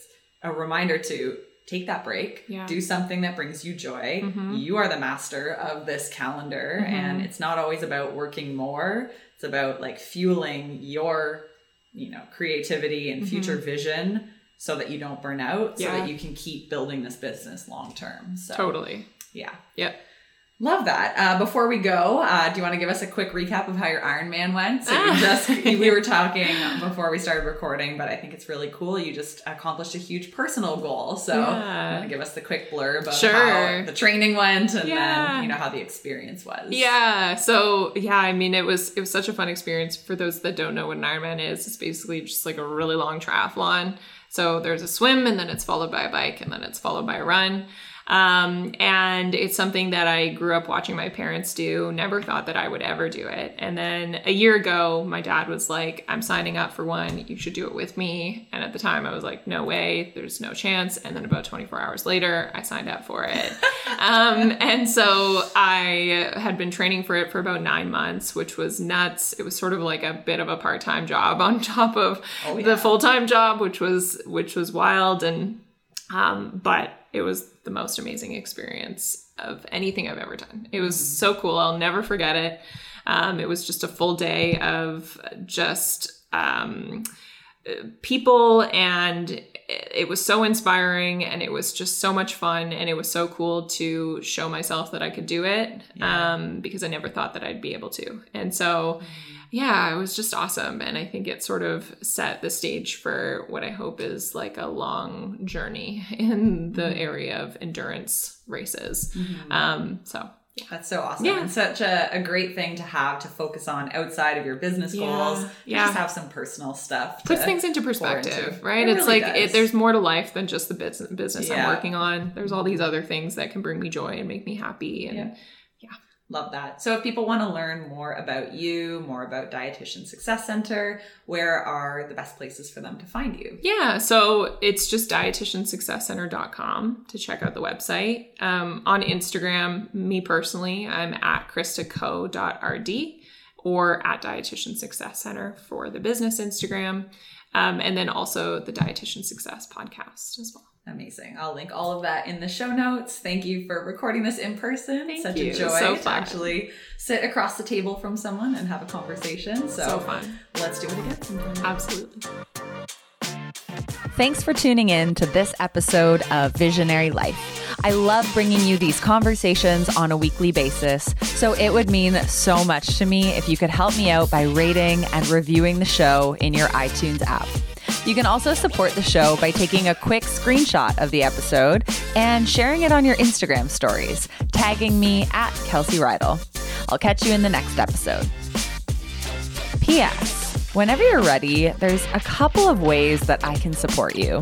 a reminder to take that break, yeah. do something that brings you joy. Mm-hmm. You are the master of this calendar, mm-hmm. and it's not always about working more. It's about like fueling your, you know, creativity and future mm-hmm. vision so that you don't burn out, yeah. so that you can keep building this business long term. So totally, yeah, yep. Love that. Uh, before we go, uh, do you want to give us a quick recap of how your Ironman went? So you just we were talking before we started recording, but I think it's really cool. You just accomplished a huge personal goal. So yeah. give us the quick blurb of sure. how the training went and yeah. then you know how the experience was. Yeah. So yeah, I mean it was it was such a fun experience. For those that don't know what an Ironman is, it's basically just like a really long triathlon. So there's a swim and then it's followed by a bike and then it's followed by a run. Um, and it's something that I grew up watching my parents do, never thought that I would ever do it. And then a year ago, my dad was like, I'm signing up for one. You should do it with me. And at the time, I was like, no way, there's no chance. And then about 24 hours later, I signed up for it. um, and so I had been training for it for about nine months, which was nuts. It was sort of like a bit of a part time job on top of oh, yeah. the full time job, which was which was wild. And um, but it was the most amazing experience of anything I've ever done. It was mm-hmm. so cool. I'll never forget it. Um, it was just a full day of just um, people, and it was so inspiring, and it was just so much fun, and it was so cool to show myself that I could do it yeah. um, because I never thought that I'd be able to. And so. Mm-hmm yeah, it was just awesome. And I think it sort of set the stage for what I hope is like a long journey in the mm-hmm. area of endurance races. Mm-hmm. Um, so yeah. That's so awesome. Yeah. And such a, a great thing to have to focus on outside of your business goals. Yeah. Just have some personal stuff. Puts things into perspective, into. right? It it's really like it, there's more to life than just the business, business yeah. I'm working on. There's all these other things that can bring me joy and make me happy. And yeah. Love that. So if people want to learn more about you, more about Dietitian Success Center, where are the best places for them to find you? Yeah, so it's just dietitiansuccesscenter.com to check out the website. Um, on Instagram, me personally, I'm at kristaco.rd or at Dietitian Success Center for the business Instagram. Um, and then also the Dietitian Success podcast as well. Amazing. I'll link all of that in the show notes. Thank you for recording this in person. Thank Such you. a joy so to actually sit across the table from someone and have a conversation. So, so fun. Let's do it again. Absolutely. Thanks for tuning in to this episode of Visionary Life. I love bringing you these conversations on a weekly basis, so it would mean so much to me if you could help me out by rating and reviewing the show in your iTunes app. You can also support the show by taking a quick screenshot of the episode and sharing it on your Instagram stories, tagging me at Kelsey Reidl. I'll catch you in the next episode. P.S. Whenever you're ready, there's a couple of ways that I can support you.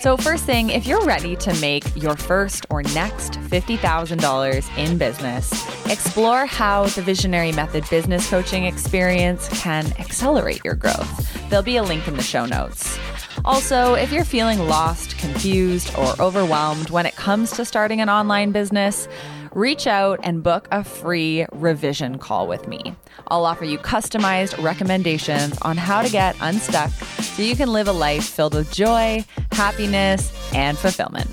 So, first thing, if you're ready to make your first or next $50,000 in business, explore how the Visionary Method business coaching experience can accelerate your growth. There'll be a link in the show notes. Also, if you're feeling lost, confused, or overwhelmed when it comes to starting an online business, reach out and book a free revision call with me. I'll offer you customized recommendations on how to get unstuck so you can live a life filled with joy, happiness, and fulfillment.